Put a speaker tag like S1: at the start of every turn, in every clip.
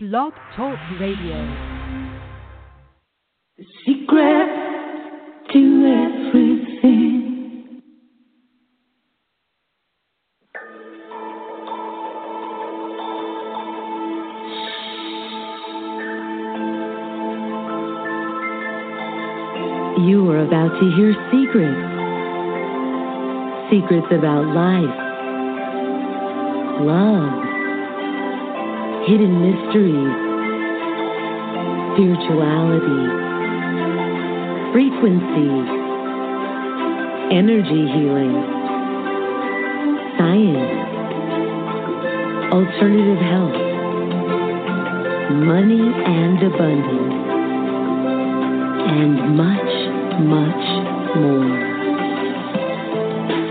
S1: Blog Talk Radio.
S2: The secret to everything. You are about to hear secrets. Secrets about life, love, hidden mysteries, spirituality, frequency, energy healing, science, alternative health, money and abundance, and much, much more.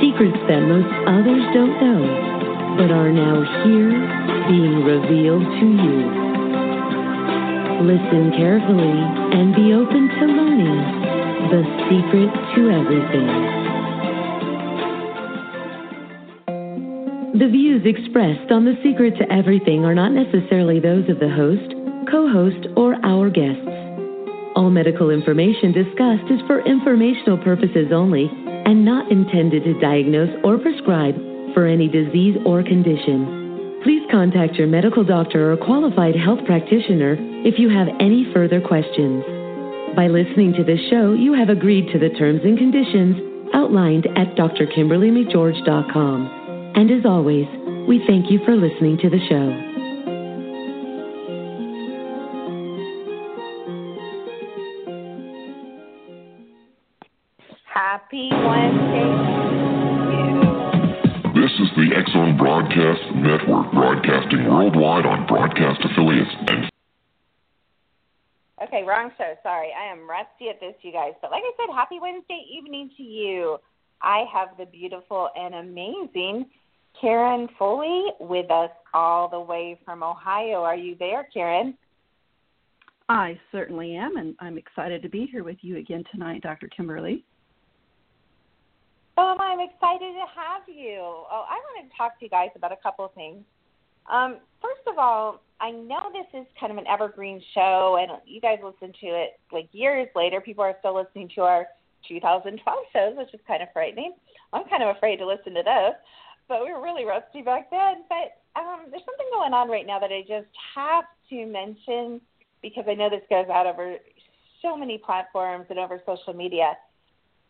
S2: Secrets that most others don't know, but are now here being revealed to you. Listen carefully and be open to learning the secret to everything. The views expressed on The Secret to Everything are not necessarily those of the host, co host, or our guests. All medical information discussed is for informational purposes only and not intended to diagnose or prescribe for any disease or condition. Contact your medical doctor or qualified health practitioner if you have any further questions. By listening to this show, you have agreed to the terms and conditions outlined at drkimberlymcgeorge.com. And as always, we thank you for listening to the show.
S3: Happy Wednesday
S4: is the Exxon Broadcast Network, broadcasting worldwide on broadcast affiliates and
S3: Okay, wrong show. Sorry. I am rusty at this, you guys. But like I said, happy Wednesday evening to you. I have the beautiful and amazing Karen Foley with us all the way from Ohio. Are you there, Karen?
S5: I certainly am, and I'm excited to be here with you again tonight, Dr. Kimberly.
S3: Um, I'm excited to have you. Oh, I want to talk to you guys about a couple of things. Um, first of all, I know this is kind of an evergreen show, and you guys listen to it like years later. People are still listening to our 2012 shows, which is kind of frightening. I'm kind of afraid to listen to those, but we were really rusty back then. But um, there's something going on right now that I just have to mention because I know this goes out over so many platforms and over social media.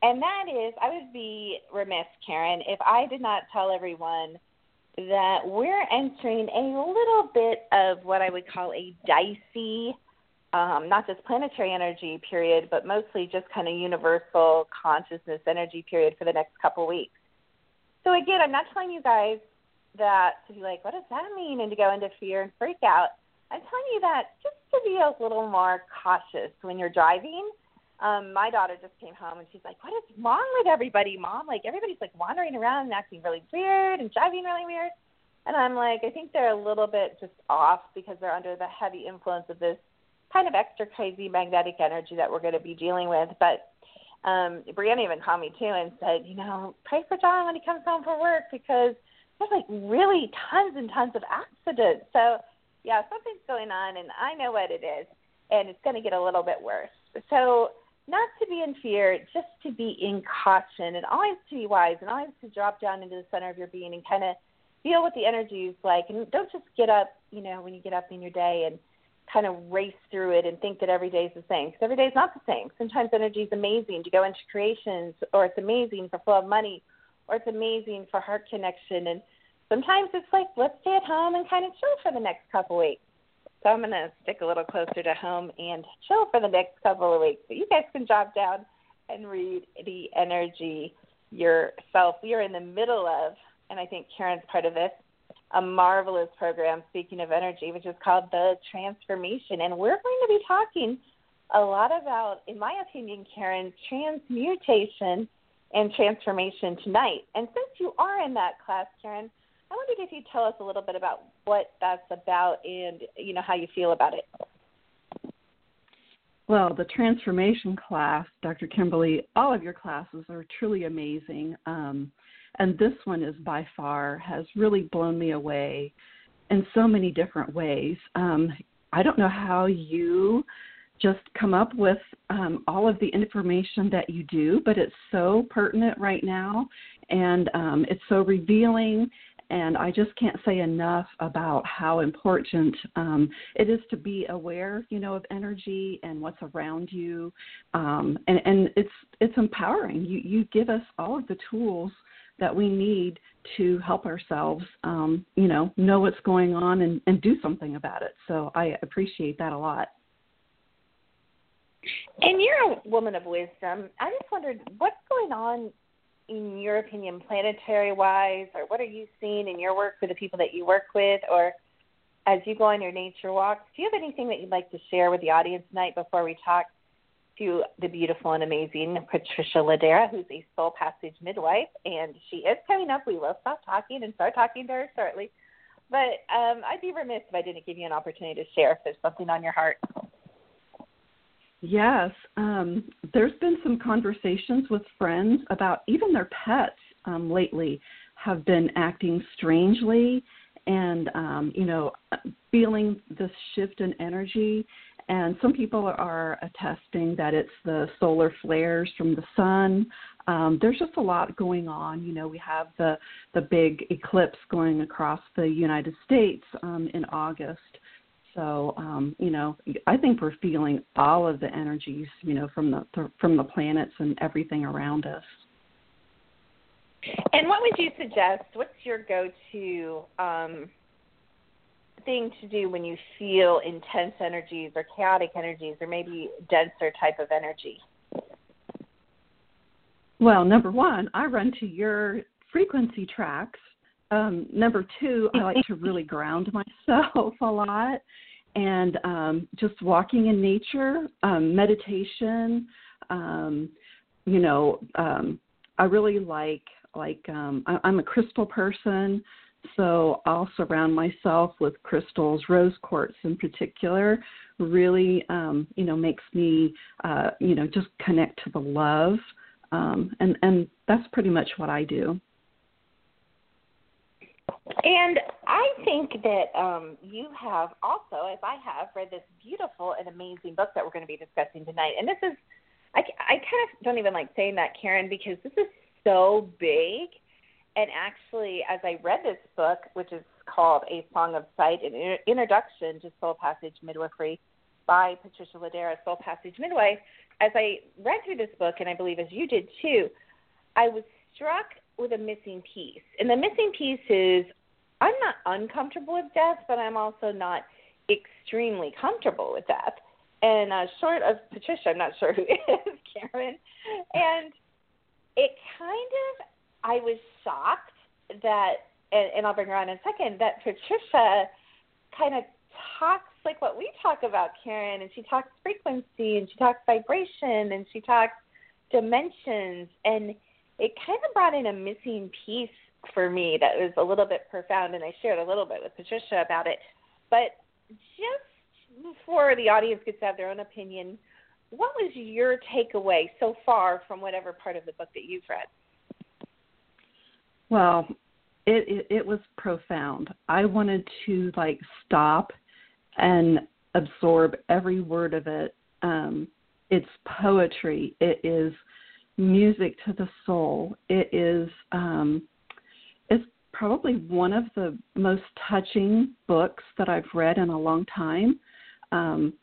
S3: And that is, I would be remiss, Karen, if I did not tell everyone that we're entering a little bit of what I would call a dicey, um, not just planetary energy period, but mostly just kind of universal consciousness energy period for the next couple weeks. So, again, I'm not telling you guys that to be like, what does that mean? And to go into fear and freak out. I'm telling you that just to be a little more cautious when you're driving um, my daughter just came home and she's like, "What is wrong with everybody, mom? Like everybody's like wandering around and acting really weird and driving really weird." And I'm like, I think they're a little bit just off because they're under the heavy influence of this kind of extra crazy magnetic energy that we're going to be dealing with. But um, Brianna even called me too and said, you know, pray for John when he comes home from work because there's like really tons and tons of accidents. So yeah, something's going on, and I know what it is, and it's going to get a little bit worse. So not to be in fear, just to be in caution and always to be wise and always to drop down into the center of your being and kind of feel what the energy is like. And don't just get up, you know, when you get up in your day and kind of race through it and think that every day is the same because every day is not the same. Sometimes energy is amazing to go into creations, or it's amazing for flow of money, or it's amazing for heart connection. And sometimes it's like, let's stay at home and kind of chill for the next couple weeks. So I'm going to stick a little closer to home and chill for the next couple of weeks. But you guys can drop down and read the energy yourself. We are in the middle of, and I think Karen's part of this, a marvelous program, speaking of energy, which is called The Transformation. And we're going to be talking a lot about, in my opinion, Karen, transmutation and transformation tonight. And since you are in that class, Karen, I wondered if you'd tell us a little bit about what that's about and you know how you feel about it.
S5: Well, the transformation class, Dr. Kimberly, all of your classes are truly amazing. Um, and this one is by far has really blown me away in so many different ways. Um, I don't know how you just come up with um, all of the information that you do, but it's so pertinent right now, and um, it's so revealing. And I just can't say enough about how important um, it is to be aware, you know, of energy and what's around you, um, and and it's it's empowering. You you give us all of the tools that we need to help ourselves, um, you know, know what's going on and, and do something about it. So I appreciate that a lot.
S3: And you're a woman of wisdom. I just wondered what's going on in your opinion, planetary wise, or what are you seeing in your work with the people that you work with, or as you go on your nature walks? Do you have anything that you'd like to share with the audience tonight before we talk to the beautiful and amazing Patricia L'Dara, who's a soul passage midwife, and she is coming up. We will stop talking and start talking to her shortly. But um, I'd be remiss if I didn't give you an opportunity to share if there's something on your heart.
S5: Yes, um, there's been some conversations with friends about even their pets um, lately have been acting strangely and um, you know feeling this shift in energy and some people are attesting that it's the solar flares from the sun. Um, there's just a lot going on. You know, we have the the big eclipse going across the United States um, in August. So, um, you know, I think we're feeling all of the energies, you know, from the from the planets and everything around us.
S3: And what would you suggest? What's your go-to um, thing to do when you feel intense energies or chaotic energies or maybe denser type of energy?
S5: Well, number one, I run to your frequency tracks. Um, number two, I like to really ground myself a lot and um, just walking in nature, um, meditation. Um, you know, um, I really like like um, I, I'm a crystal person, so I'll surround myself with crystals. Rose quartz, in particular, really, um, you know, makes me, uh, you know, just connect to the love, um, and and that's pretty much what I do.
S3: And I think that um, you have also, as I have, read this beautiful and amazing book that we're going to be discussing tonight. And this is, I, I kind of don't even like saying that, Karen, because this is so big and actually, as I read this book, which is called A Song of Sight, an introduction to Soul Passage Midwifery by Patricia L'Dara, Soul Passage Midwife, as I read through this book, and I believe as you did too, I was struck with a missing piece. And the missing piece is I'm not uncomfortable with death, but I'm also not extremely comfortable with death. And uh, short of Patricia, I'm not sure who is Karen. And it kind of I was shocked that, and, and I'll bring her on in a second, that Patricia kind of talks like what we talk about, Karen, and she talks frequency and she talks vibration and she talks dimensions, and it kind of brought in a missing piece for me that was a little bit profound, and I shared a little bit with Patricia about it. But just before the audience gets to have their own opinion, what was your takeaway so far from whatever part of the book that you've read?
S5: Well, it, it it was profound. I wanted to like stop and absorb every word of it. Um, it's poetry. It is music to the soul. It is um, probably one of the most touching books that I've read in a long time. Um,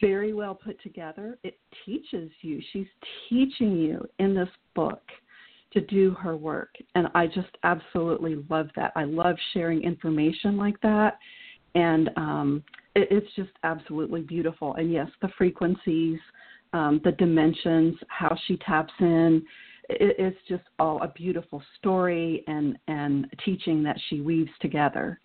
S5: very well put together. It teaches you. She's teaching you in this book to do her work. And I just absolutely love that. I love sharing information like that. And um, it, it's just absolutely beautiful. And yes, the frequencies, um, the dimensions, how she taps in, it, it's just all a beautiful story and, and teaching that she weaves together.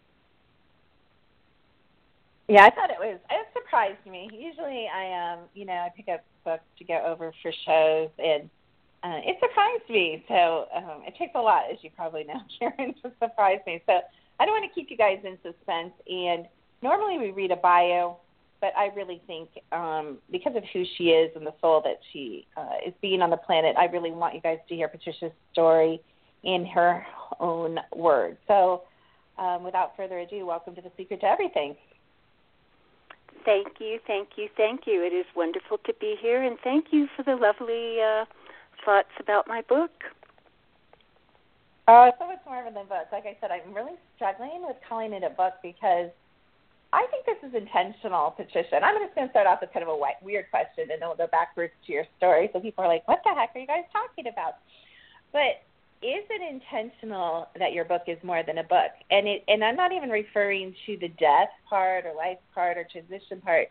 S3: Yeah, I thought it was. It surprised me. Usually, I um, you know, I pick up books to go over for shows, and uh, it surprised me. So um, it takes a lot, as you probably know, Karen, to surprise me. So I don't want to keep you guys in suspense. And normally we read a bio, but I really think um, because of who she is and the soul that she uh, is being on the planet, I really want you guys to hear Patricia's story in her own words. So um, without further ado, welcome to The Secret to Everything.
S6: Thank you, thank you, thank you. It is wonderful to be here, and thank you for the lovely uh, thoughts about my book.
S3: Oh, so much more than books. Like I said, I'm really struggling with calling it a book because I think this is intentional, Patricia. And I'm just going to start off with kind of a weird question, and then we'll go backwards to your story. So people are like, "What the heck are you guys talking about?" But is it intentional that your book is more than a book? And it, and I'm not even referring to the death part or life part or transition part.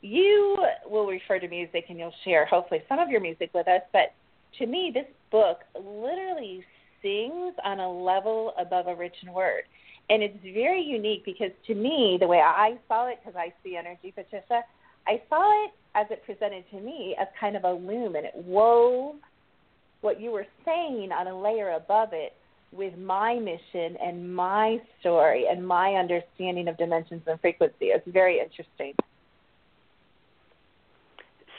S3: You will refer to music, and you'll share hopefully some of your music with us. But to me, this book literally sings on a level above a written word and it's very unique because to me, the way I saw it, because I see energy, Patricia, I saw it as it presented to me as kind of a loom, and it wove what you were saying on a layer above it with my mission and my story and my understanding of dimensions and frequency. It's very interesting.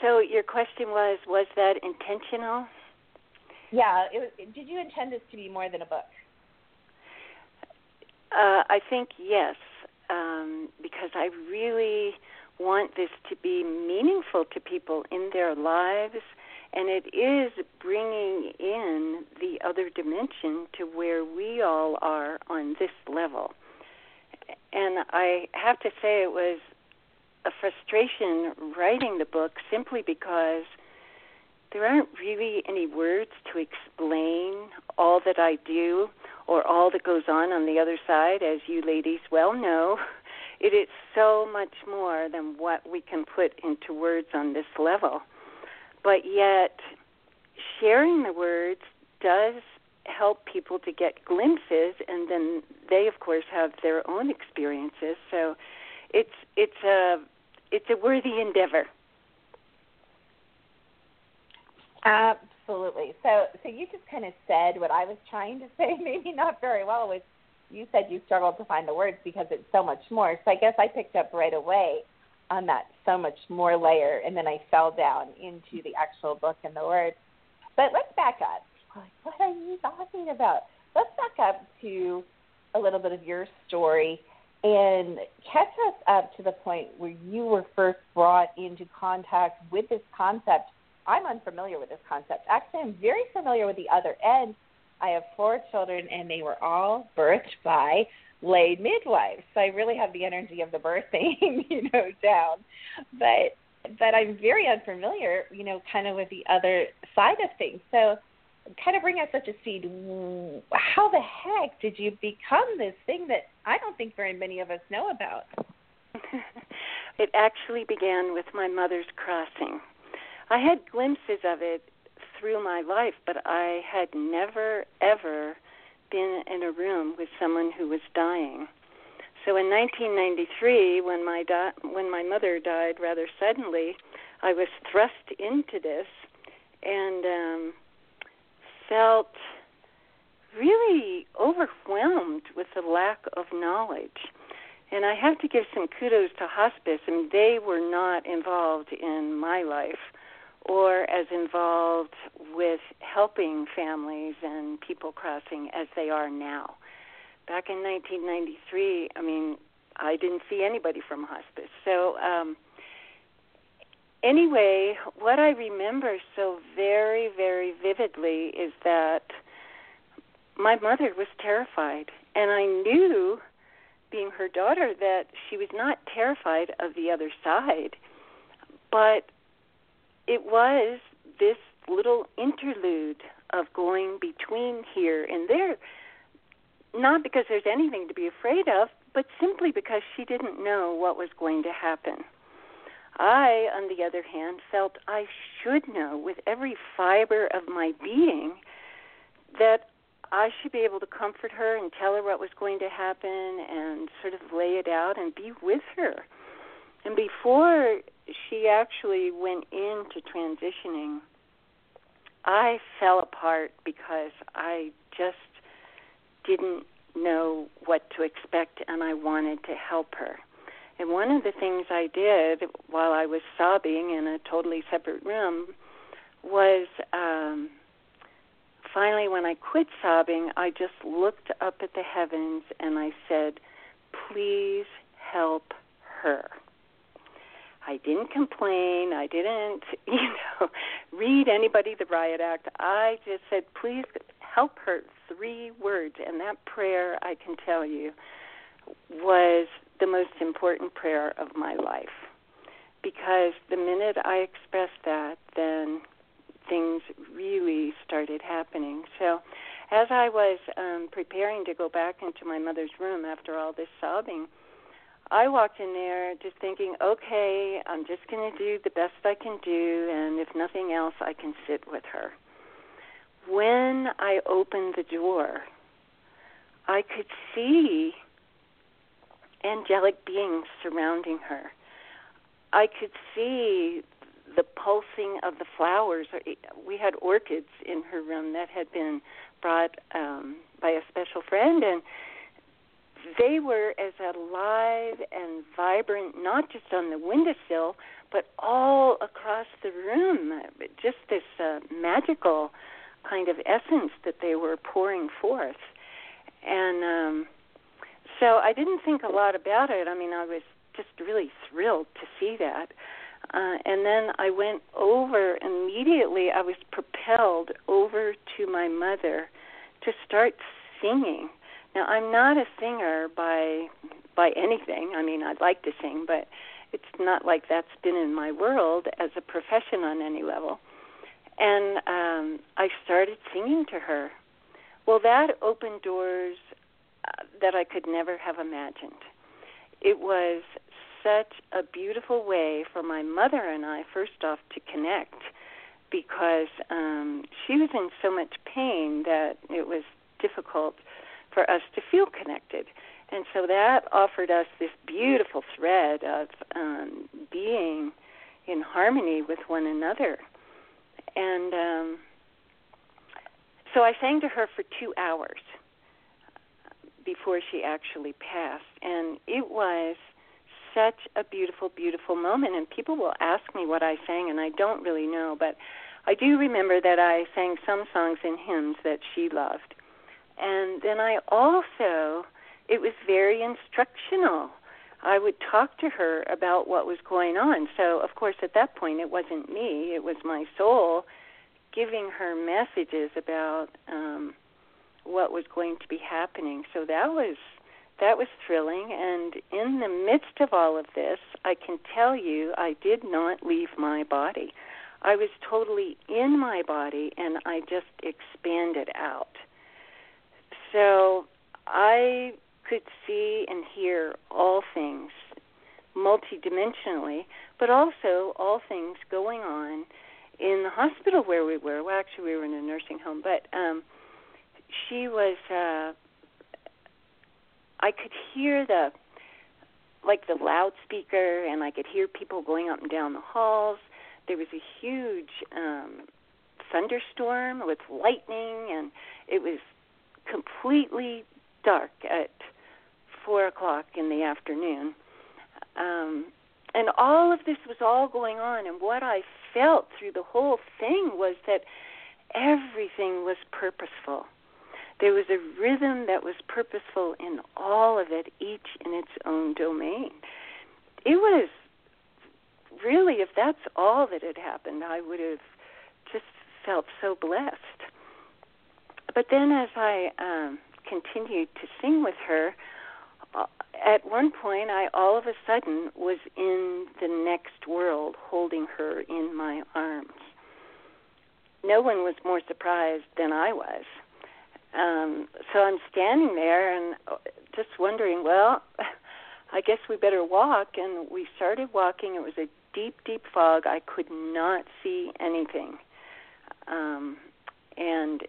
S6: So your question was, was that intentional?
S3: Yeah. It was, did you intend this to be more than a book?
S6: Uh, I think yes, um, because I really want this to be meaningful to people in their lives, and it is bringing in the other dimension to where we all are on this level. And I have to say, it was a frustration writing the book simply because there aren't really any words to explain all that I do or all that goes on on the other side, as you ladies well know, it is so much more than what we can put into words on this level. But yet, sharing the words does help people to get glimpses, and then they, of course, have their own experiences. So, it's it's a it's a worthy endeavor.
S3: Absolutely. So, so you just kind of said what I was trying to say, maybe not very well. Was you said you struggled to find the words because it's so much more. So I guess I picked up right away on that so much more layer, and then I fell down into the actual book and the words. But let's back up. What are you talking about? Let's back up to a little bit of your story and catch us up to the point where you were first brought into contact with this concept I'm unfamiliar with this concept. Actually, I'm very familiar with the other end. I have four children, and they were all birthed by laid midwives. So I really have the energy of the birthing, you know, down. But but I'm very unfamiliar, you know, kind of with the other side of things. So kind of bring us such a seed. How the heck did you become this thing that I don't think very many of us know about?
S6: it actually began with my mother's crossing. I had glimpses of it through my life, but I had never ever been in a room with someone who was dying. So in 1993, when my di- when my mother died rather suddenly, I was thrust into this and um, felt really overwhelmed with the lack of knowledge. And I have to give some kudos to hospice. I mean, they were not involved in my life or as involved with helping families and people crossing as they are now. Back in 1993, I mean, I didn't see anybody from hospice. So, um, anyway, what I remember so very, very vividly is that my mother was terrified, and I knew, being her daughter, that she was not terrified of the other side, but it was this little interlude of going between here and there, not because there's anything to be afraid of, but simply because she didn't know what was going to happen. I, on the other hand, felt I should know with every fiber of my being that I should be able to comfort her and tell her what was going to happen and sort of lay it out and be with her. And before she actually went into transitioning, I fell apart because I just didn't know what to expect and I wanted to help her. And one of the things I did while I was sobbing in a totally separate room was um, finally, when I quit sobbing, I just looked up at the heavens and I said, Please help her. I didn't complain. I didn't, you know, read anybody the riot act. I just said, please help her. Three words, and that prayer, I can tell you, was the most important prayer of my life. Because the minute I expressed that, then things really started happening. So, as I was um, preparing to go back into my mother's room after all this sobbing, I walked in there just thinking, okay, I'm just going to do the best I can do, and if nothing else, I can sit with her. When I opened the door, I could see angelic beings surrounding her. I could see the pulsing of the flowers. We had orchids in her room that had been brought um, by a special friend, and they were as alive and vibrant, not just on the windowsill, but all across the room. Just this uh, magical kind of essence that they were pouring forth. And um, so I didn't think a lot about it. I mean, I was just really thrilled to see that. Uh, and then I went over immediately. I was propelled over to my mother to start singing. Now I'm not a singer by by anything. I mean, I'd like to sing, but it's not like that's been in my world as a profession on any level. And um, I started singing to her. Well, that opened doors uh, that I could never have imagined. It was such a beautiful way for my mother and I, first off, to connect because um, she was in so much pain that it was difficult for us to feel connected. And so that offered us this beautiful thread of um, being in harmony with one another. And um, so I sang to her for two hours before she actually passed. And it was such a beautiful, beautiful moment. And people will ask me what I sang, and I don't really know, but I do remember that I sang some songs and hymns that she loved. And then I also, it was very instructional. I would talk to her about what was going on. So, of course, at that point, it wasn't me, it was my soul giving her messages about um, what was going to be happening. So that was that was thrilling. And in the midst of all of this, I can tell you, I did not leave my body. I was totally in my body, and I just expanded out. So I could see and hear all things multidimensionally, but also all things going on in the hospital where we were. Well, actually, we were in a nursing home, but um, she was uh, I could hear the like the loudspeaker and I could hear people going up and down the halls. There was a huge um thunderstorm with lightning and it was completely dark at four o'clock in the afternoon. Um and all of this was all going on and what I felt through the whole thing was that everything was purposeful there was a rhythm that was purposeful in all of it, each in its own domain. It was really, if that's all that had happened, I would have just felt so blessed. But then as I um, continued to sing with her, uh, at one point I all of a sudden was in the next world holding her in my arms. No one was more surprised than I was um, so I'm standing there and uh, just wondering, well, I guess we better walk. And we started walking. It was a deep, deep fog. I could not see anything. Um, and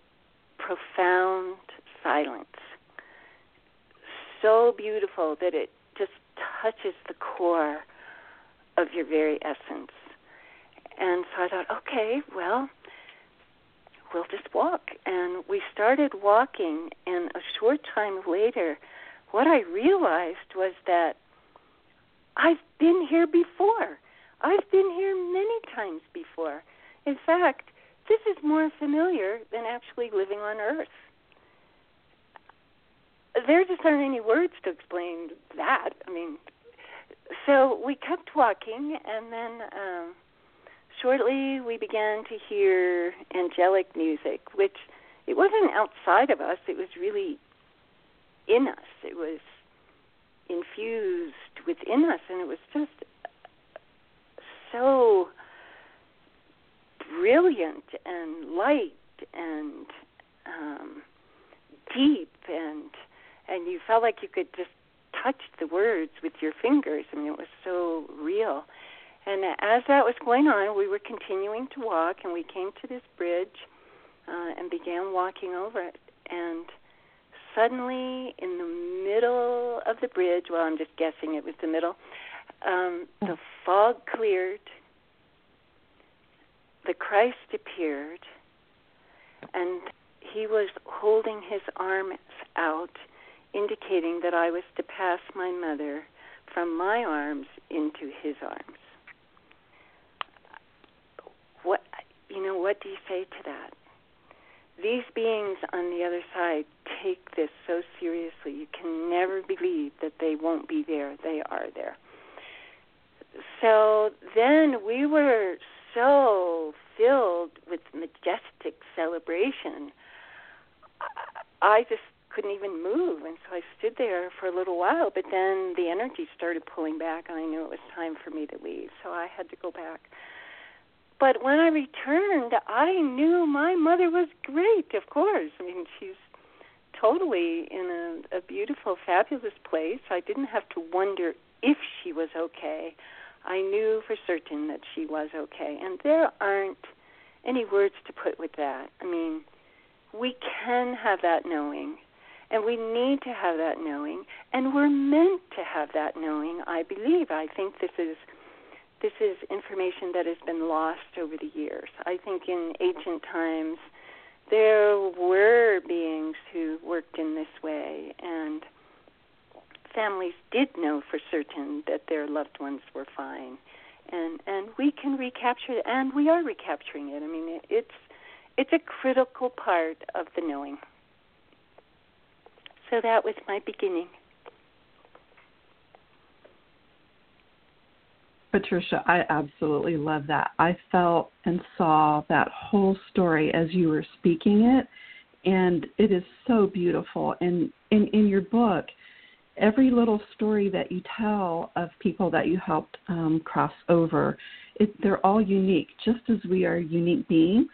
S6: profound silence. So beautiful that it just touches the core of your very essence. And so I thought, okay, well, we'll just walk. And we started walking, and a short time later, what I realized was that I've been here before. I've been here many times before. In fact, this is more familiar than actually living on Earth. There just aren't any words to explain that. I mean, so we kept walking, and then um, shortly we began to hear angelic music, which it wasn't outside of us; it was really in us. It was infused within us, and it was just so brilliant and light and um, deep, and and you felt like you could just touch the words with your fingers. I mean, it was so real. And as that was going on, we were continuing to walk, and we came to this bridge uh, and began walking over it. And suddenly, in the middle of the bridge, well, I'm just guessing it was the middle, um, the fog cleared, the Christ appeared, and he was holding his arms out, indicating that I was to pass my mother from my arms into his arms. What you know, what do you say to that? These beings on the other side take this so seriously. You can never believe that they won't be there. They are there. So then we were so filled with majestic celebration. I just couldn't even move, and so I stood there for a little while. But then the energy started pulling back, and I knew it was time for me to leave, so I had to go back. But when I returned, I knew my mother was great. Of course, I mean she's totally in a, a beautiful, fabulous place. I didn't have to wonder if she was okay. I knew for certain that she was okay. And there aren't any words to put with that. I mean, we can have that knowing, and we need to have that knowing, and we're meant to have that knowing, I believe. I think this is this is information that has been lost over the years. I think in ancient times there were beings who worked in this way and families did know for certain that their loved ones were fine, and and we can recapture it, and we are recapturing it. I mean, it, it's it's a critical part of the knowing. So that was my beginning.
S5: Patricia, I absolutely love that. I felt and saw that whole story as you were speaking it, and it is so beautiful. And in in your book, every little story that you tell of people that you helped um, cross over, it, they're all unique, just as we are unique beings.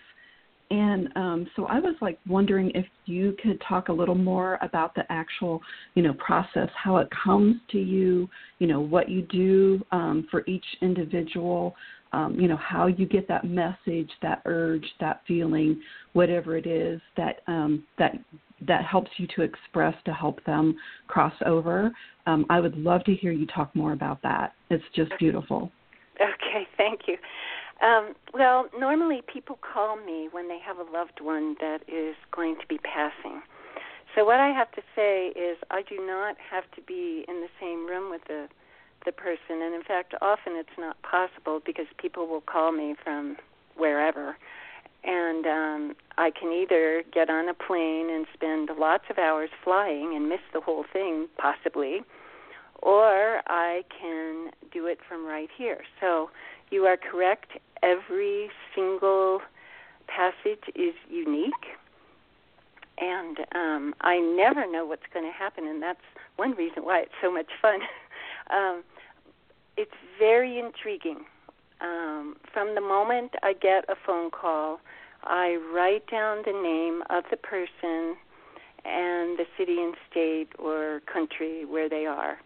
S5: And um, so I was like wondering if you could talk a little more about the actual, you know, process, how it comes to you, you know, what you do um, for each individual, um, you know, how you get that message, that urge, that feeling, whatever it is that um, that that helps you to express to help them cross over. Um, I would love to hear you talk more about that. It's just beautiful.
S6: Okay, thank you. Um, well, normally people call me when they have a loved one that is going to be passing. So what I have to say is I do not have to be in the same room with the the person and in fact often it's not possible because people will call me from wherever and um I can either get on a plane and spend lots of hours flying and miss the whole thing possibly or I can do it from right here. So you are correct every single passage is unique and um I never know what's going to happen and that's one reason why it's so much fun. um it's very intriguing. Um from the moment I get a phone call I write down the name of the person and the city and state or country where they are.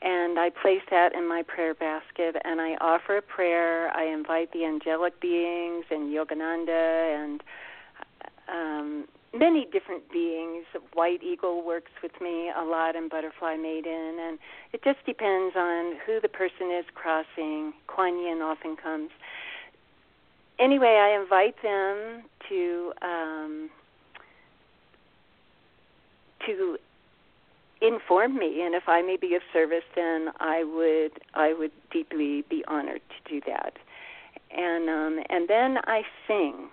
S6: And I place that in my prayer basket and I offer a prayer. I invite the angelic beings and Yogananda and um, many different beings. White Eagle works with me a lot and Butterfly Maiden. And it just depends on who the person is crossing. Kuan Yin often comes anyway, I invite them to um, to inform me, and if I may be of service, then I would I would deeply be honored to do that. And um, and then I sing.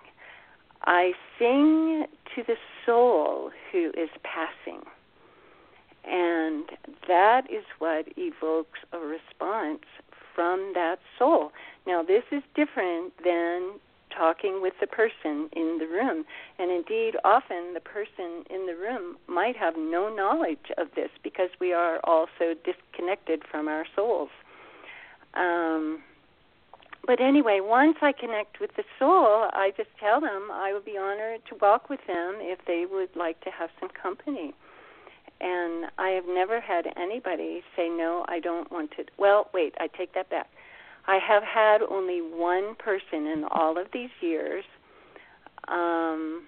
S6: I sing to the soul who is passing. And that is what evokes a response from that soul. Now, this is different than talking with the person in the room. And indeed, often the person in the room might have no knowledge of this because we are all so disconnected from our souls. Um, but anyway, once I connect with the soul, I just tell them I would be honored to walk with them if they would like to have some company. And I have never had anybody say, no, I don't want to. Well, wait, I take that back. I have had only one person in all of these years. Um,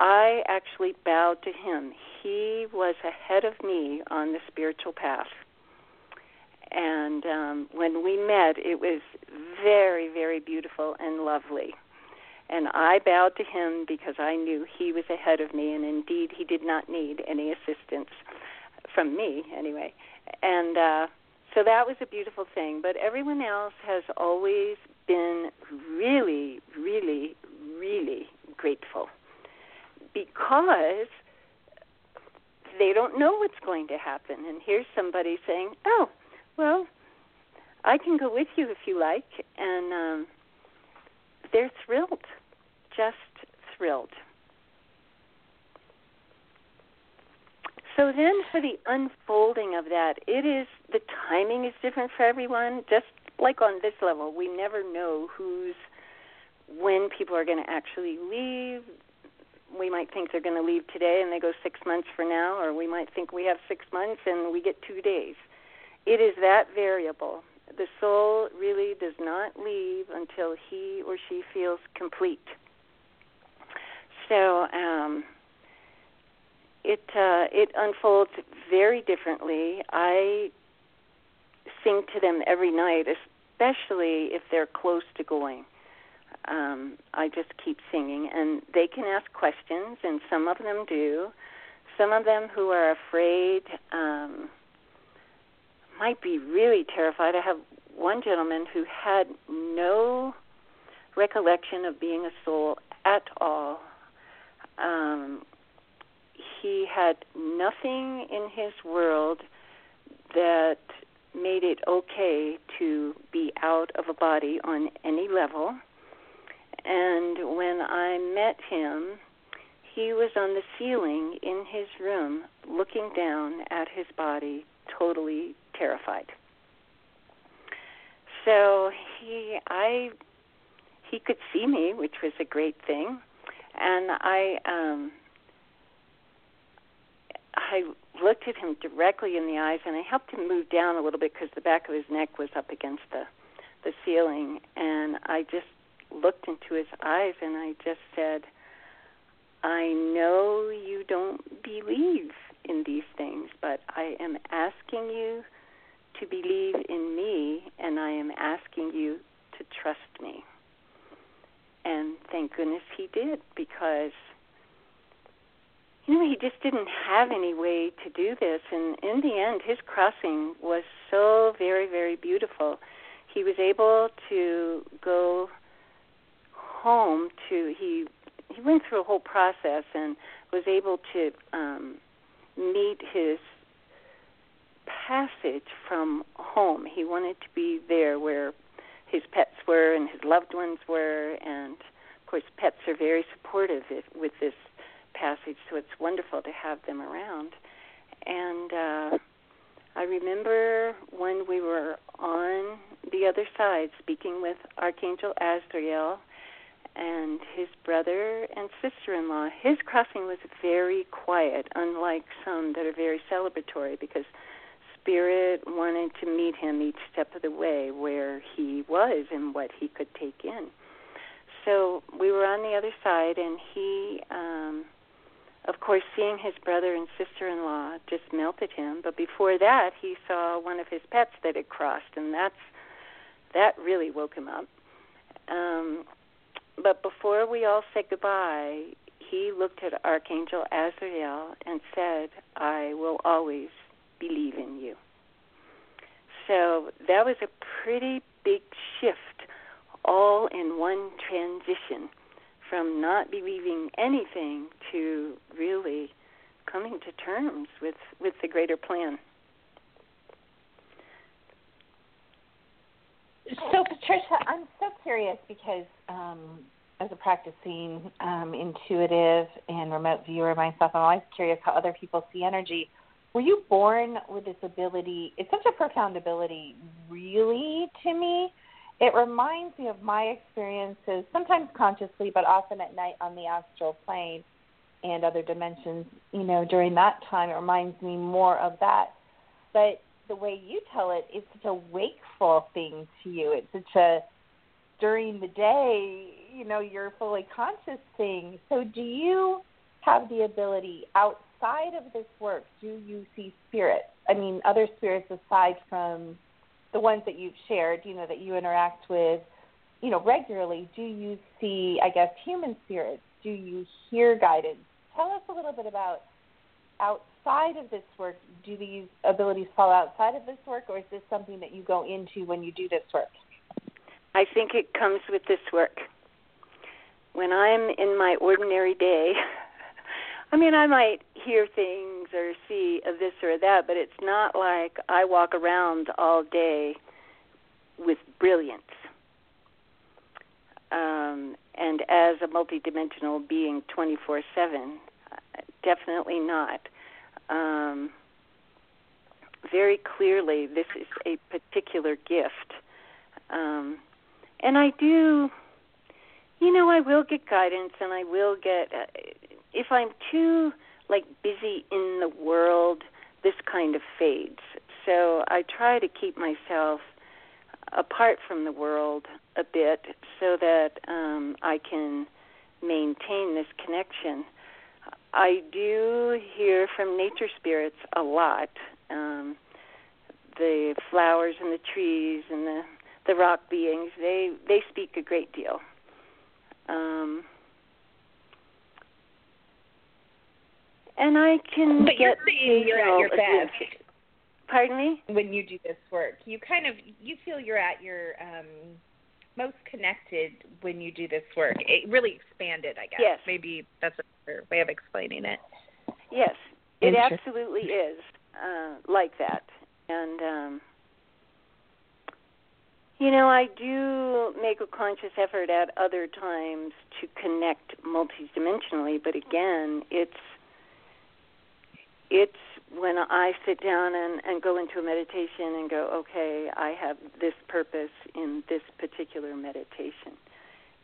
S6: I actually bowed to him. He was ahead of me on the spiritual path. And um, when we met, it was very, very beautiful and lovely. And I bowed to him because I knew he was ahead of me, and indeed, he did not need any assistance from me, anyway. And uh, so that was a beautiful thing. But everyone else has always been really, really, really grateful because they don't know what's going to happen. And here's somebody saying, "Oh, well, I can go with you if you like," and um, they're thrilled, just thrilled. So then for the unfolding of that, it is the timing is different for everyone. Just like on this level, we never know who's when people are going to actually leave. We might think they're going to leave today and they go six months from now, or we might think we have six months and we get two days. It is that variable. The soul really does not leave until he or she feels complete. So, um, it uh, it unfolds very differently. I sing to them every night, especially if they're close to going. Um, I just keep singing, and they can ask questions, and some of them do. Some of them who are afraid um, might be really terrified. I have one gentleman who had no recollection of being a soul at all. Um, he had nothing in his world that made it okay to be out of a body on any level. And when I met him, he was on the ceiling in his room looking down at his body, totally terrified. So he I he could see me, which was a great thing. And I um I looked at him directly in the eyes, and I helped him move down a little bit because the back of his neck was up against the the ceiling, and I just looked into his eyes, and I just said, "I know you don't believe in these things, but I am asking you to believe in me, and I am asking you to trust me." And thank goodness he did because you know, he just didn't have any way to do this. And in the end, his crossing was so very, very beautiful. He was able to go home to he he went through a whole process and was able to um meet his passage from home. He wanted to be there where his pets were and his loved ones were and of course pets are very supportive with this passage, so it's wonderful to have them around. And uh, I remember when we were on the other side speaking with Archangel Azrael and his brother and sister in law. His crossing was very quiet, unlike some that are very celebratory, because Spirit wanted to meet him each step of the way where he was and what he could take in. So we were on the other side, and he um, of course, seeing his brother and sister-in-law just melted him. But before that, he saw one of his pets that had crossed, and that's that really woke him up. Um, but before we all said goodbye, he looked at Archangel Azrael and said, "I will always believe in you." So that was a pretty big shift, all in one transition from not believing anything to really coming to terms with with the greater plan.
S3: So, Patricia, I'm so curious because um, as a practicing um, intuitive and remote viewer myself, I'm always curious how other people see energy. Were you born with this ability? It's such a profound ability, really, to me. It reminds me of my experiences, sometimes consciously, but often at night on the astral plane and other dimensions. You know, during that time, it reminds me more of that. But the way you tell it, it's such a wakeful thing to you. It's such a during the day, you know, you're fully conscious thing. So do you have the ability outside of this work, do you see spirits? I mean, other spirits aside from the ones that you've shared, you know, that you interact with, you know, regularly, do you see, I guess, human spirits? Do you hear guidance? Tell us a little bit about outside of this work. Do these abilities fall outside of this work, or is this something that you go into when you do this work?
S6: I think it comes with this work. When I'm in my ordinary day, I mean, I might hear things or see of this or that, but it's not like I walk around all day with brilliance. Um, and as a multidimensional being 24 7, definitely not. Um, very clearly, this is a particular gift. Um, and I do, you know, I will get guidance and I will get, uh, if I'm too like busy in the world, this kind of fades. So I try to keep myself apart from the world a bit so that um, I can maintain this connection. I do hear from nature spirits a lot. Um, the flowers and the trees and the the rock beings they they speak a great deal. Um, and I can
S3: but
S6: get
S3: you're saying you're at your best.
S6: Pardon me?
S3: When you do this work, you kind of you feel you're at your um most connected when you do this work. It really expanded, I guess.
S6: Yes.
S3: Maybe that's a way of explaining it.
S6: Yes, it absolutely is uh, like that, and um, you know, I do make a conscious effort at other times to connect multidimensionally, but again, it's it's when I sit down and, and go into a meditation and go, okay, I have this purpose in this particular meditation.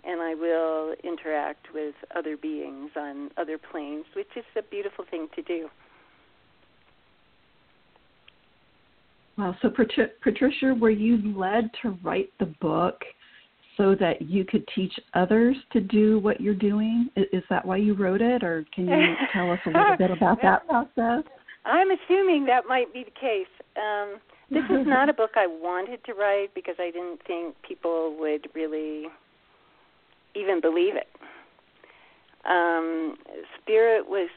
S6: And I will interact with other beings on other planes, which is a beautiful thing to do.
S5: Wow. So, Patricia, were you led to write the book so that you could teach others to do what you're doing? Is that why you wrote it, or can you tell us a little bit about that process?
S6: I'm assuming that might be the case. Um, this is not a book I wanted to write because I didn't think people would really even believe it. Um, Spirit was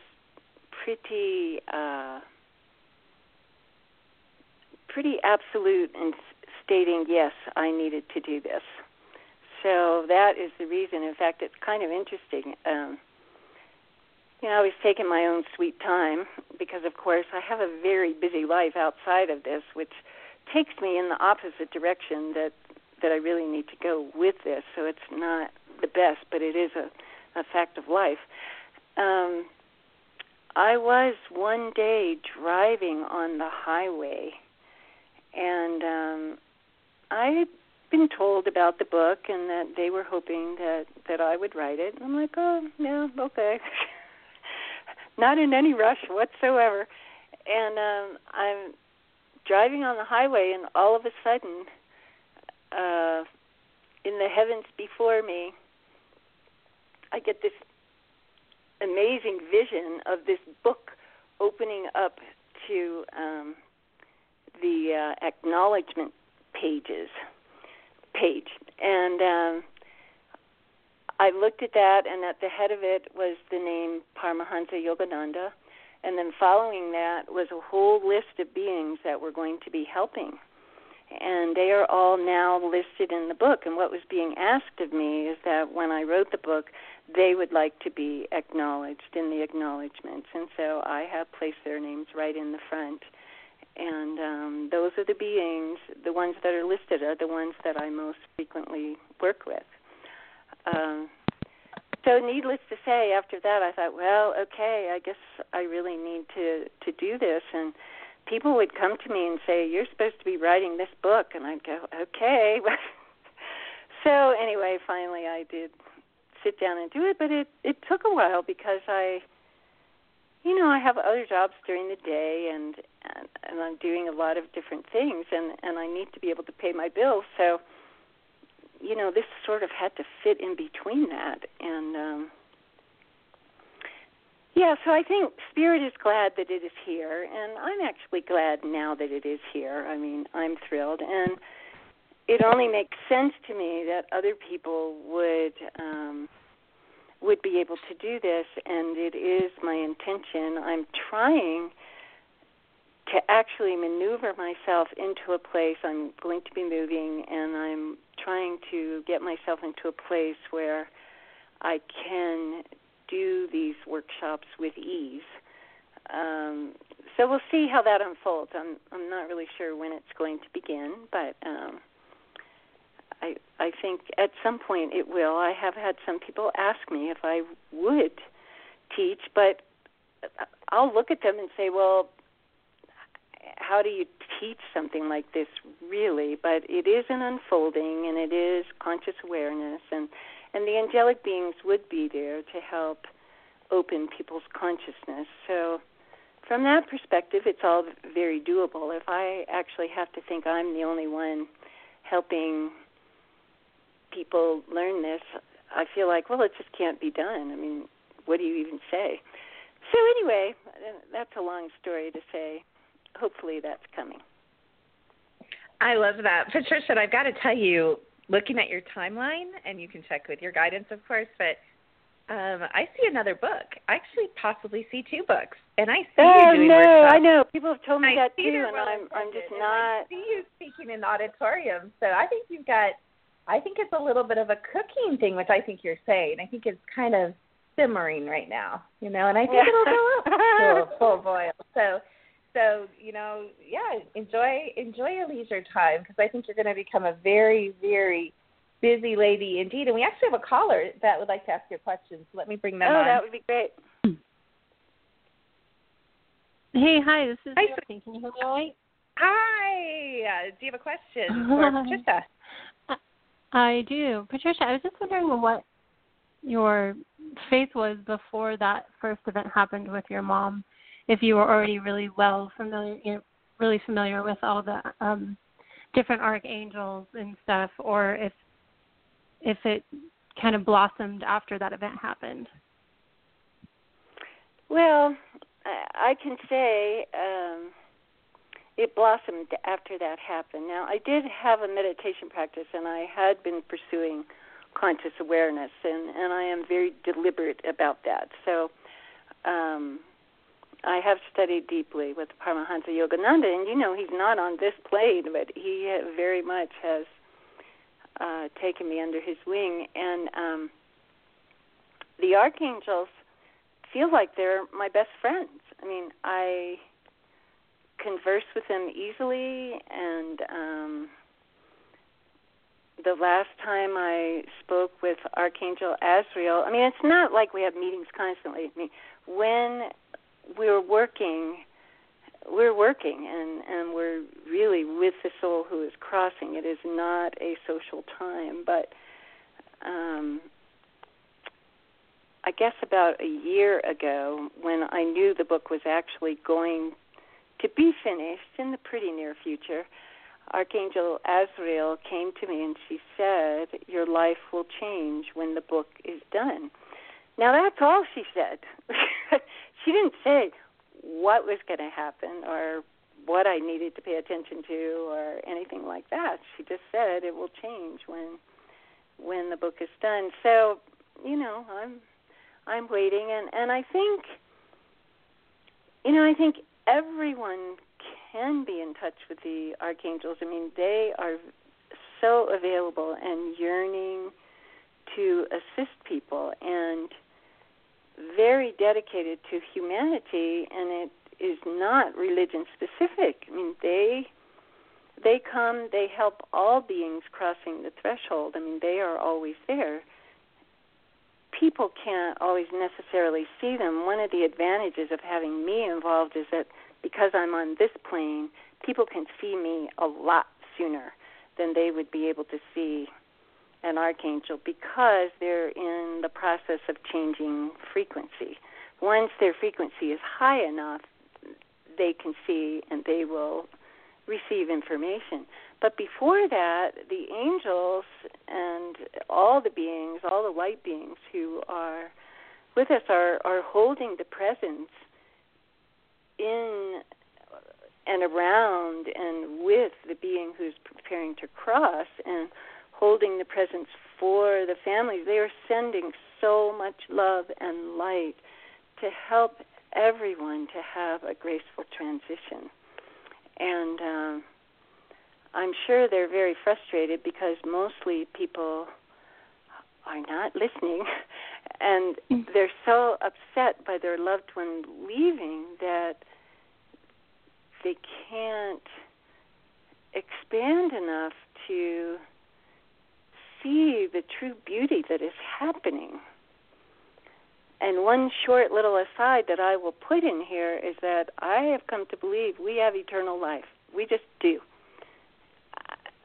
S6: pretty uh, pretty absolute in stating yes, I needed to do this. So that is the reason. In fact, it's kind of interesting. Um, you know, I was taking my own sweet time because, of course, I have a very busy life outside of this, which takes me in the opposite direction that that I really need to go with this. So it's not the best, but it is a, a fact of life. Um, I was one day driving on the highway, and um, I'd been told about the book and that they were hoping that that I would write it. And I'm like, oh yeah, okay. not in any rush whatsoever. And um, I'm driving on the highway, and all of a sudden, uh, in the heavens before me, I get this amazing vision of this book opening up to um, the uh, acknowledgement pages page, and um, I looked at that, and at the head of it was the name Paramahansa Yogananda, and then following that was a whole list of beings that were going to be helping. and they are all now listed in the book. And what was being asked of me is that when I wrote the book, they would like to be acknowledged in the acknowledgments, and so I have placed their names right in the front. And um, those are the beings, the ones that are listed are the ones that I most frequently work with. Um, so needless to say, after that, I thought, well, okay, I guess I really need to to do this. And people would come to me and say, "You're supposed to be writing this book," and I'd go, "Okay." so anyway, finally, I did sit down and do it, but it it took a while because I, you know, I have other jobs during the day, and and, and I'm doing a lot of different things, and and I need to be able to pay my bills, so you know, this sort of had to fit in between that. And um yeah, so I think Spirit is glad that it is here, and I'm actually glad now that it is here. I mean, I'm thrilled, and it only makes sense to me that other people would um, would be able to do this, and it is my intention. I'm trying to actually maneuver myself into a place I'm going to be moving, and I'm trying to get myself into a place where I can do these workshops with ease. Um, so we'll see how that unfolds. I'm I'm not really sure when it's going to begin, but um, I I think at some point it will. I have had some people ask me if I would teach, but I'll look at them and say, well, how do you teach something like this really? But it is an unfolding and it is conscious awareness and and the angelic beings would be there to help open people's consciousness. So from that perspective it's all very doable. If i actually have to think i'm the only one helping people learn this i feel like well it just can't be done i mean what do you even say so anyway that's a long story to say hopefully that's coming.
S7: I love that. Patricia, I've got to tell you, looking at your timeline, and you can check with your guidance, of course, but um, I see another book. I actually possibly see two books, and I see
S6: oh,
S7: you doing
S6: no,
S7: workshops.
S6: I know. People have told me that too, and I'm I'm just not.
S7: I see you speaking in the auditorium, so I think you've got. I think it's a little bit of a cooking thing, which I think you're saying. I think it's kind of simmering right now, you know, and I think
S6: Yeah.
S7: it'll go up to a full boil. So so you know, yeah, enjoy enjoy your leisure time because I think you're going to become a very very busy lady indeed. And we actually have a caller that would like to ask you a question. So let me bring them
S6: oh,
S7: on.
S6: that would be great.
S8: Hey, hi, this is
S7: Hi,
S8: Can you hear me all right?
S7: Hi. Uh, do you have a question for Patricia?
S8: I do. Patricia, I was just wondering what your faith was before that first event happened with your mom. If you were already really well familiar, you know, really familiar with all the um, different archangels and stuff, or if if it kind of blossomed after that event happened.
S6: Well, I can say um, it blossomed after that happened. Now, I did have a meditation practice, and I had been pursuing conscious awareness, and and I am very deliberate about that. So. Um, I have studied deeply with Paramahansa Yogananda, and you know he's not on this plane, but he very much has uh, taken me under his wing. And um, the archangels feel like they're my best friends. I mean, I converse with them easily, and um, the last time I spoke with Archangel Azrael, I mean, it's not like we have meetings constantly. I mean, when we're working we're working and and we're really with the soul who is crossing it is not a social time but um i guess about a year ago when i knew the book was actually going to be finished in the pretty near future archangel azrael came to me and she said your life will change when the book is done now that's all she said she didn't say what was going to happen or what I needed to pay attention to or anything like that. She just said it will change when when the book is done. So, you know, I'm I'm waiting and and I think you know, I think everyone can be in touch with the archangels. I mean, they are so available and yearning to assist people and very dedicated to humanity and it is not religion specific. I mean, they they come, they help all beings crossing the threshold. I mean, they are always there. People can't always necessarily see them. One of the advantages of having me involved is that because I'm on this plane, people can see me a lot sooner than they would be able to see an archangel because they're in the process of changing frequency. Once their frequency is high enough, they can see and they will receive information. But before that, the angels and all the beings, all the light beings who are with us are, are holding the presence in and around and with the being who's preparing to cross and holding the presence for the families. They are sending so much love and light to help everyone to have a graceful transition. And um, I'm sure they're very frustrated because mostly people are not listening and mm. they're so upset by their loved one leaving that they can't expand enough to see the true beauty that is happening. And one short little aside that I will put in here is that I have come to believe we have eternal life. We just do.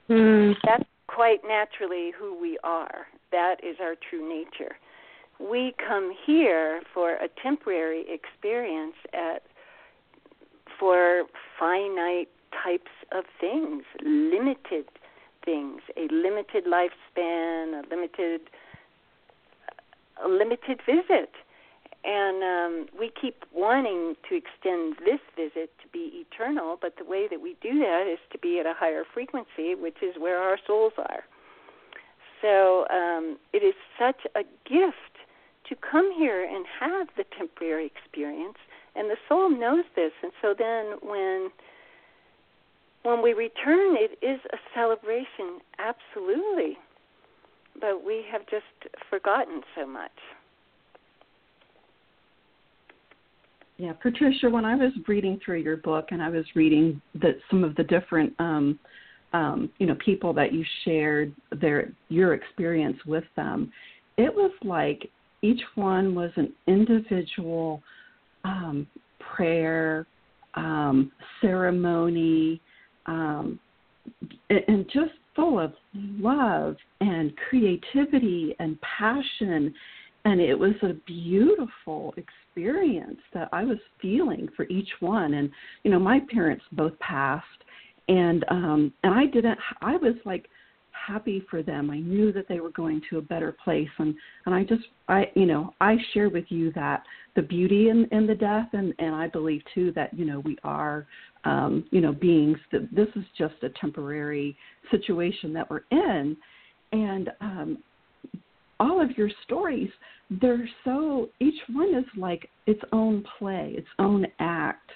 S8: Mm.
S6: That's quite naturally who we are. That is our true nature. We come here for a temporary experience at for finite types of things, limited things, a limited lifespan, a limited a limited visit. And um, we keep wanting to extend this visit to be eternal, but the way that we do that is to be at a higher frequency, which is where our souls are. So um, it is such a gift to come here and have the temporary experience, and the soul knows this. And so then when when we return, it is a celebration, absolutely. But we have just forgotten so much.
S5: Yeah, Patricia, when I was reading through your book and I was reading that some of the different um, um, you know people that you shared their your experience with them, it was like each one was an individual um, prayer, um, ceremony, um, and just full of love and creativity and passion. And it was a beautiful experience that I was feeling for each one. And you know, my parents both passed, and um, and I didn't. I was like happy for them. I knew that they were going to a better place, and and I just I you know I share with you that the beauty in in the death, and and I believe too that you know we are um, you know beings that this is just a temporary situation that we're in, and um, all of your stories they're so each one is like its own play, its own act.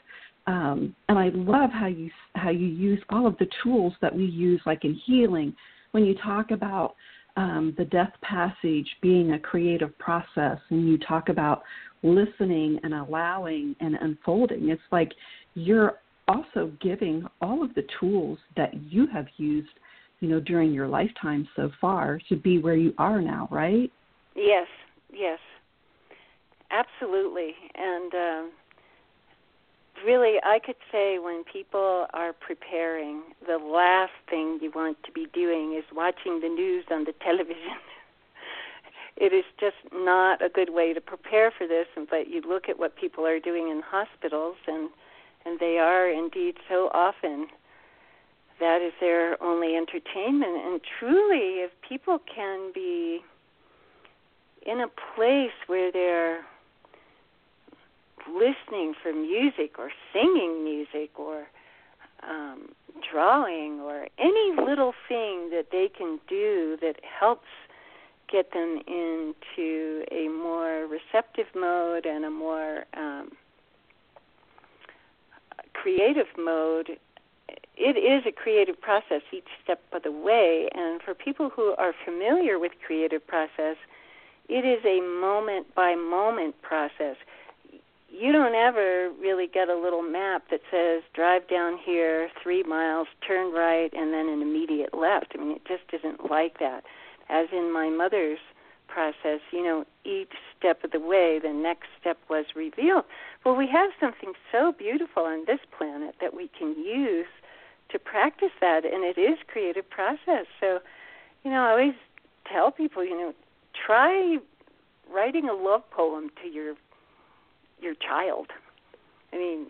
S5: Um, and I love how you how you use all of the tools that we use, like in healing, when you talk about um, the death passage being a creative process and you talk about listening and allowing and unfolding, it's like you're also giving all of the tools that you have used, you know, during your lifetime so far to be where you are now, right?
S6: Yes, yes, absolutely. And um, really, I could say when people are preparing, the last thing you want to be doing is watching the news on the television. it is just not a good way to prepare for this. But you look at what people are doing in hospitals, and and they are indeed so often that is their only entertainment. And truly, if people can be in a place where they're listening for music or singing music or um, drawing or any little thing that they can do that helps get them into a more receptive mode and a more um, creative mode, it is a creative process each step of the way. And for people who are familiar with creative process, it is a moment by moment process. You don't ever really get a little map that says drive down here three miles, turn right, and then an immediate left. I mean, it just isn't like that. As in my mother's process, you know, each step of the way, the next step was revealed. Well, we have something so beautiful on this planet that we can use to practice that, and it is creative process. So, you know, I always tell people, you know, try writing a love poem to your your child. I mean,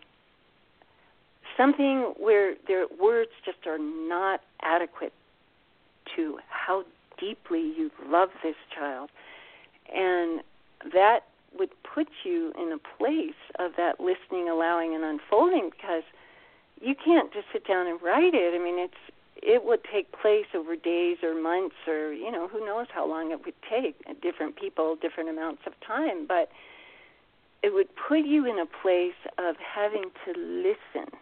S6: something where their words just are not adequate to how deeply you love this child. And that would put you in a place of that listening, allowing, and unfolding because you can't just sit down and write it. I mean, it's it would take place over days or months or you know who knows how long it would take different people different amounts of time but it would put you in a place of having to listen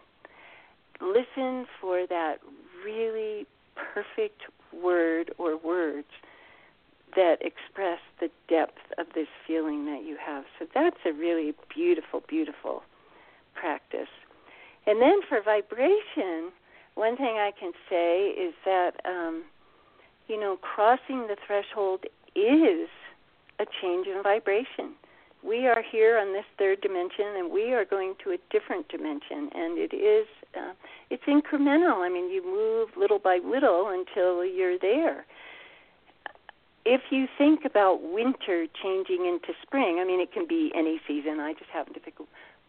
S6: listen for that really perfect word or words that express the depth of this feeling that you have. So that's a really beautiful, beautiful practice. And then for vibration, one thing I can say is that, um, you know, crossing the threshold is a change in vibration. We are here on this third dimension, and we are going to a different dimension, and it is uh, it's incremental. I mean, you move little by little until you're there if you think about winter changing into spring, I mean, it can be any season. I just happen to pick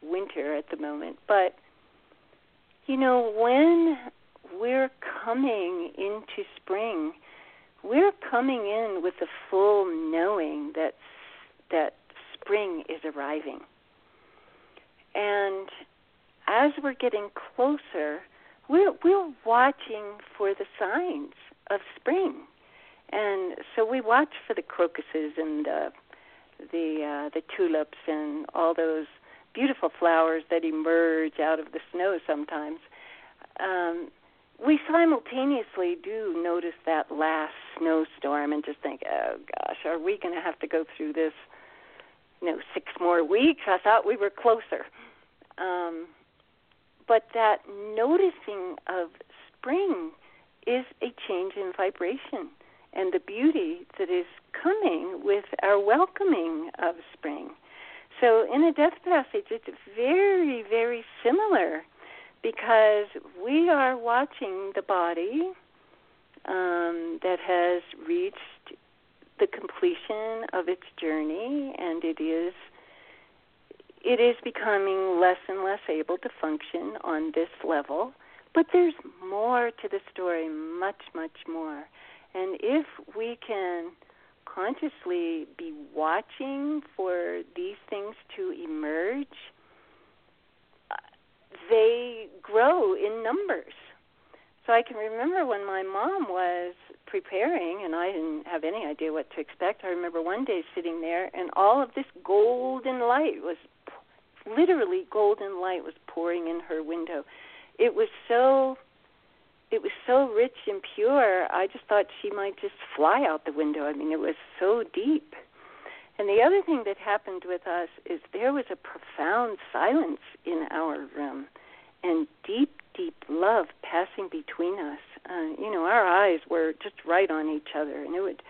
S6: winter at the moment. But, you know, when we're coming into spring, we're coming in with the full knowing that that spring is arriving. And as we're getting closer, we're we're watching for the signs of spring and so we watch for the crocuses and uh, the uh, the tulips and all those beautiful flowers that emerge out of the snow sometimes. Um, we simultaneously do notice that last snowstorm and just think, oh gosh, are we going to have to go through this, you know, six more weeks? I thought we were closer. Um, but that noticing of spring is a change in vibration and the beauty that is coming with our welcoming of spring. So in a death passage, it's very, very similar because we are watching the body um, that has reached the completion of its journey, and it is it is becoming less and less able to function on this level. But there's more to the story, much, much more. And if we can consciously be watching for these things to emerge, they grow in numbers. So I can remember when my mom was preparing, and I didn't have any idea what to expect. I remember one day sitting there, and all of this golden light was literally golden light was pouring in her window. It was so it was so rich and pure. I just thought she might just fly out the window. I mean, it was so deep. And the other thing that happened with us is there was a profound silence in our room and deep, deep love passing between us. Uh, you know, our eyes were just right on each other, and it would.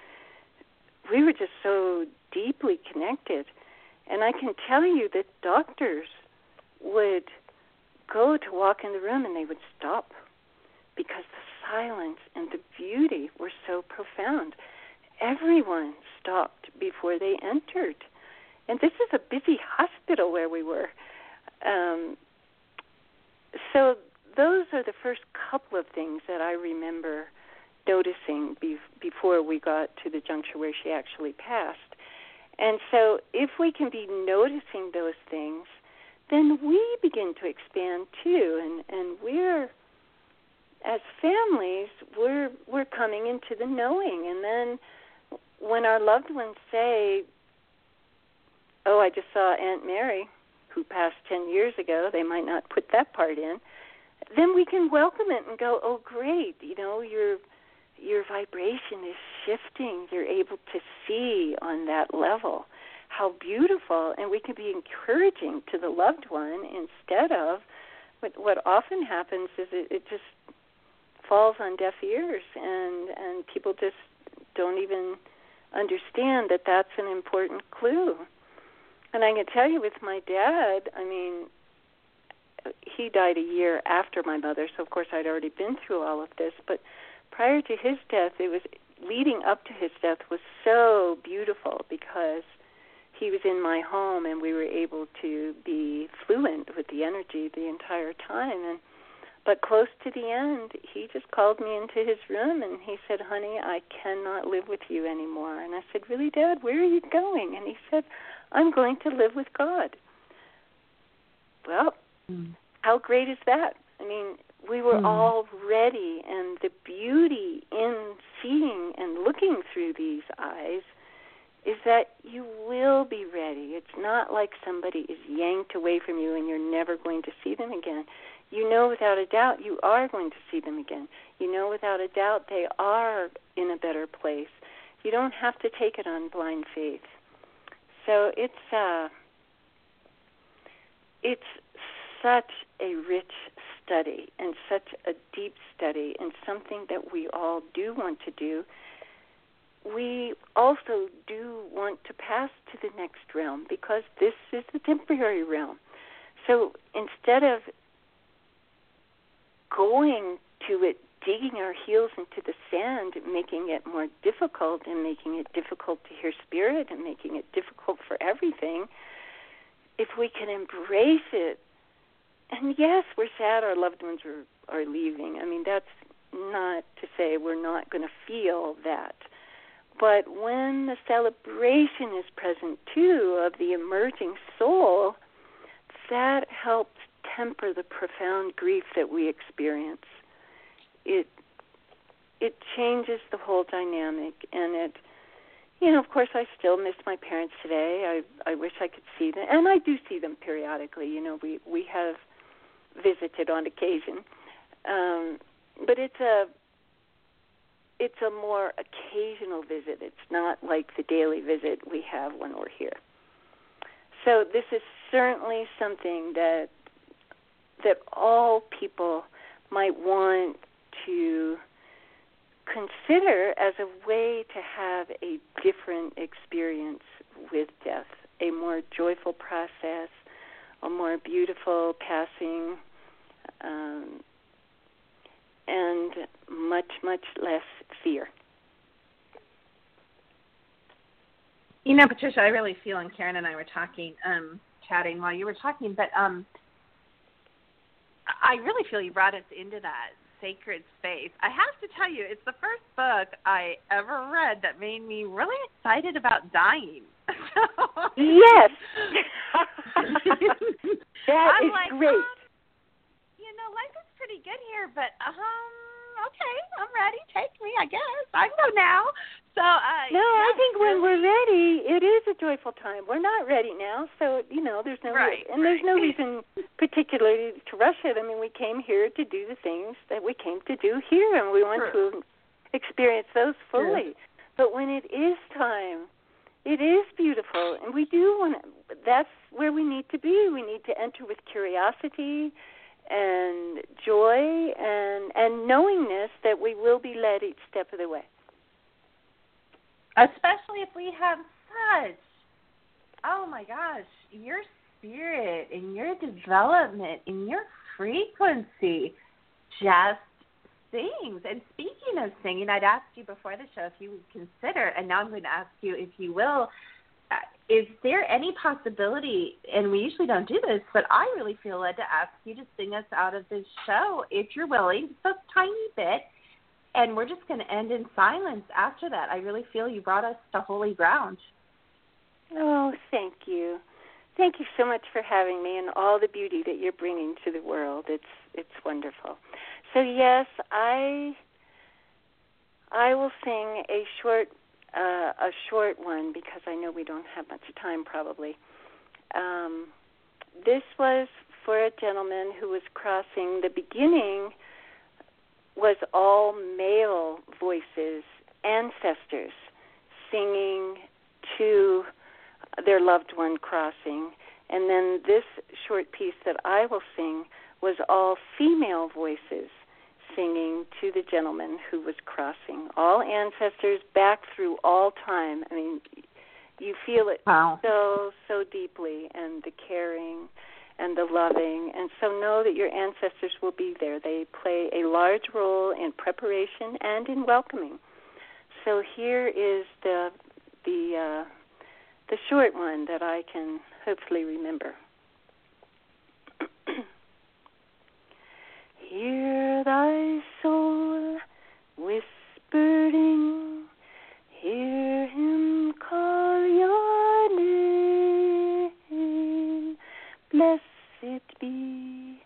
S6: We were just so deeply connected, and I can tell you that doctors would go to walk in the room and they would stop because the silence and the beauty were so profound. Everyone stopped before they entered. And this is a busy hospital where we were. Um, so those are the first couple of things that I remember noticing be- before we got to the juncture where she actually passed. And so if we can be noticing those things, then we begin to expand too and and we're as families, we're we're coming into the knowing, and then when our loved ones say, "Oh, I just saw Aunt Mary, who passed 10 years ago, they might not put that part in. Then we can welcome it and go, "Oh great, you know, your your vibration is shifting. You're able to see on that level." How beautiful, and we can be encouraging to the loved one instead of what what often happens is it, it just falls on deaf ears and and people just don't even understand that that's an important clue. And I can tell you with my dad, I mean, he died a year after my mother, so of course I'd already been through all of this, but prior to his death, it was leading up to his death was so beautiful because he was in my home and we were able to be fluent with the energy the entire time and but close to the end he just called me into his room and he said honey i cannot live with you anymore and i said really dad where are you going and he said i'm going to live with god well mm. how great is that i mean we were mm. all ready and the beauty in seeing and looking through these eyes is that you will be ready. It's not like somebody is yanked away from you and you're never going to see them again. You know without a doubt you are going to see them again. You know without a doubt they are in a better place. You don't have to take it on blind faith. So it's uh it's such a rich study and such a deep study and something that we all do want to do we also do want to pass to the next realm because this is the temporary realm. So instead of going to it, digging our heels into the sand, making it more difficult and making it difficult to hear spirit and making it difficult for everything, if we can embrace it, and yes, we're sad our loved ones are, are leaving. I mean, that's not to say we're not going to feel that but when the celebration is present too of the emerging soul, that helps temper the profound grief that we experience. It it changes the whole dynamic and it you know, of course I still miss my parents today. I I wish I could see them and I do see them periodically. You know, we we have visited on occasion. Um but it's a it's a more occasional visit. It's not like the daily visit we have when we're here. So this is certainly something that that all people might want to consider as a way to have a different experience with death, a more joyful process, a more beautiful passing, um, and much, much less fear.
S3: You know, Patricia, I really feel, and Karen and I were talking, um, chatting while you were talking, but um, I really feel you brought us into that sacred space. I have to tell you, it's the first book I ever read that made me really excited about dying.
S6: yes. that
S3: I'm
S6: is
S3: like,
S6: great.
S3: Um, you know, life is pretty good here, but um, okay, I'm ready. Take me, I guess. I can go now. So uh
S6: No,
S3: yeah,
S6: I think when we're ready, it is a joyful time. We're not ready now, so you know, there's no
S3: right,
S6: and there's no reason particularly to rush it. I mean, we came here to do the things that we came to do here and we want
S3: True.
S6: to experience those fully. But when it is time, it is beautiful and we do want to, that's where we need to be. We need to enter with curiosity and joy and and knowingness that we will be led each step of the way.
S3: Especially if we have such oh my gosh, your spirit and your development and your frequency just sings. And speaking of singing, I'd asked you before the show if you would consider, and now I'm going to ask you if you will. Uh, is there any possibility, and we usually don't do this, but I really feel led to ask you to sing us out of this show if you're willing, just a tiny bit, and we're just going to end in silence after that. I really feel you brought us to holy ground.
S6: Oh, thank you. Thank you so much for having me and all the beauty that you're bringing to the world. It's it's wonderful. So yes, I I will sing a short uh, a short one because I know we don't have much time probably. Um, this was for a gentleman who was crossing. The beginning was all male voices, ancestors, singing to their loved one crossing. And then this short piece that I will sing was all female voices singing to the gentleman who was crossing. All ancestors back through all time. I mean, you feel it
S3: wow.
S6: so, so deeply, and the caring and the loving. And so know that your ancestors will be there. They play a large role in preparation and in welcoming. So here is the the uh, the short one that I can hopefully remember. Hear thy soul whispering, hear be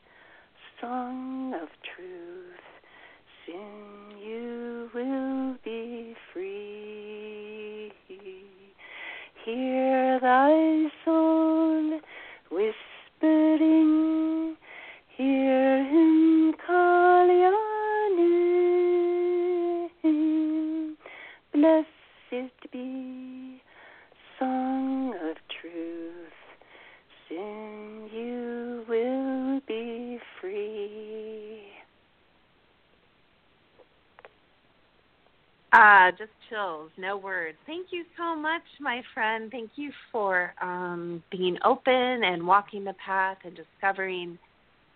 S6: song of truth, soon you will be free. Hear thy soul whispering, hear him call your name. Blessed be song of truth, soon you will be free.
S3: Ah, just chills, no words. Thank you so much, my friend. Thank you for um, being open and walking the path and discovering,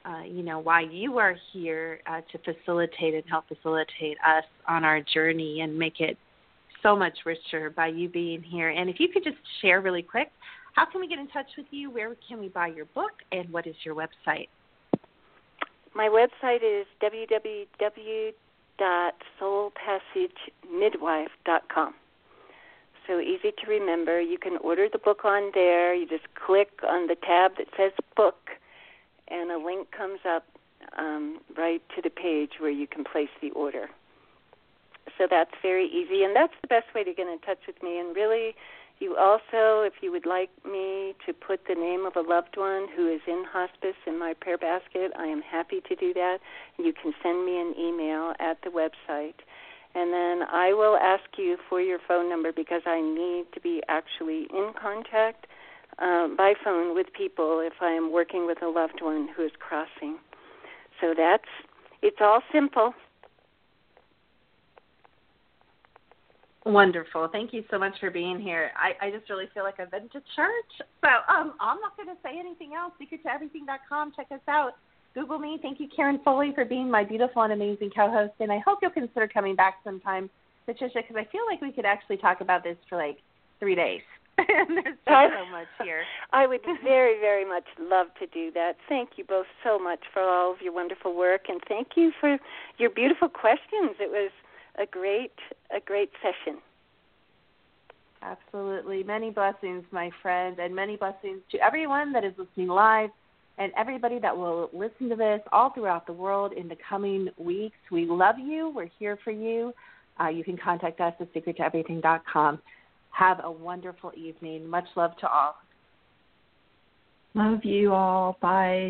S3: uh, you know, why you are here uh, to facilitate and help facilitate us on our journey and make it so much richer by you being here. And if you could just share really quick, how can we get in touch with you? Where can we buy your book? And what is your website?
S6: My website is www.soulpassagemidwife.com. So easy to remember. You can order the book on there. You just click on the tab that says book, and a link comes up um, right to the page where you can place the order. So that's very easy, and that's the best way to get in touch with me. And really, you also, if you would like me to put the name of a loved one who is in hospice in my prayer basket, I am happy to do that. You can send me an email at the website. And then I will ask you for your phone number because I need to be actually in contact uh, by phone with people if I am working with a loved one who is crossing. So that's, it's all simple.
S3: Wonderful. Thank you so much for being here. I, I just really feel like I've been to church. So um, I'm not going to say anything else. SecretToEverything.com. Check us out. Google me. Thank you, Karen Foley, for being my beautiful and amazing co-host. And I hope you'll consider coming back sometime, Patricia, because I feel like we could actually talk about this for like three days. and there's so much here.
S6: I would very, very much love to do that. Thank you both so much for all of your wonderful work, and thank you for your beautiful questions. It was a great, a great session.
S3: Absolutely. Many blessings, my friend, and many blessings to everyone that is listening live and everybody that will listen to this all throughout the world in the coming weeks. We love you. We're here for you. Uh, you can contact us at secrettoeverything.com. Have a wonderful evening. Much love to all.
S5: Love you all. Bye.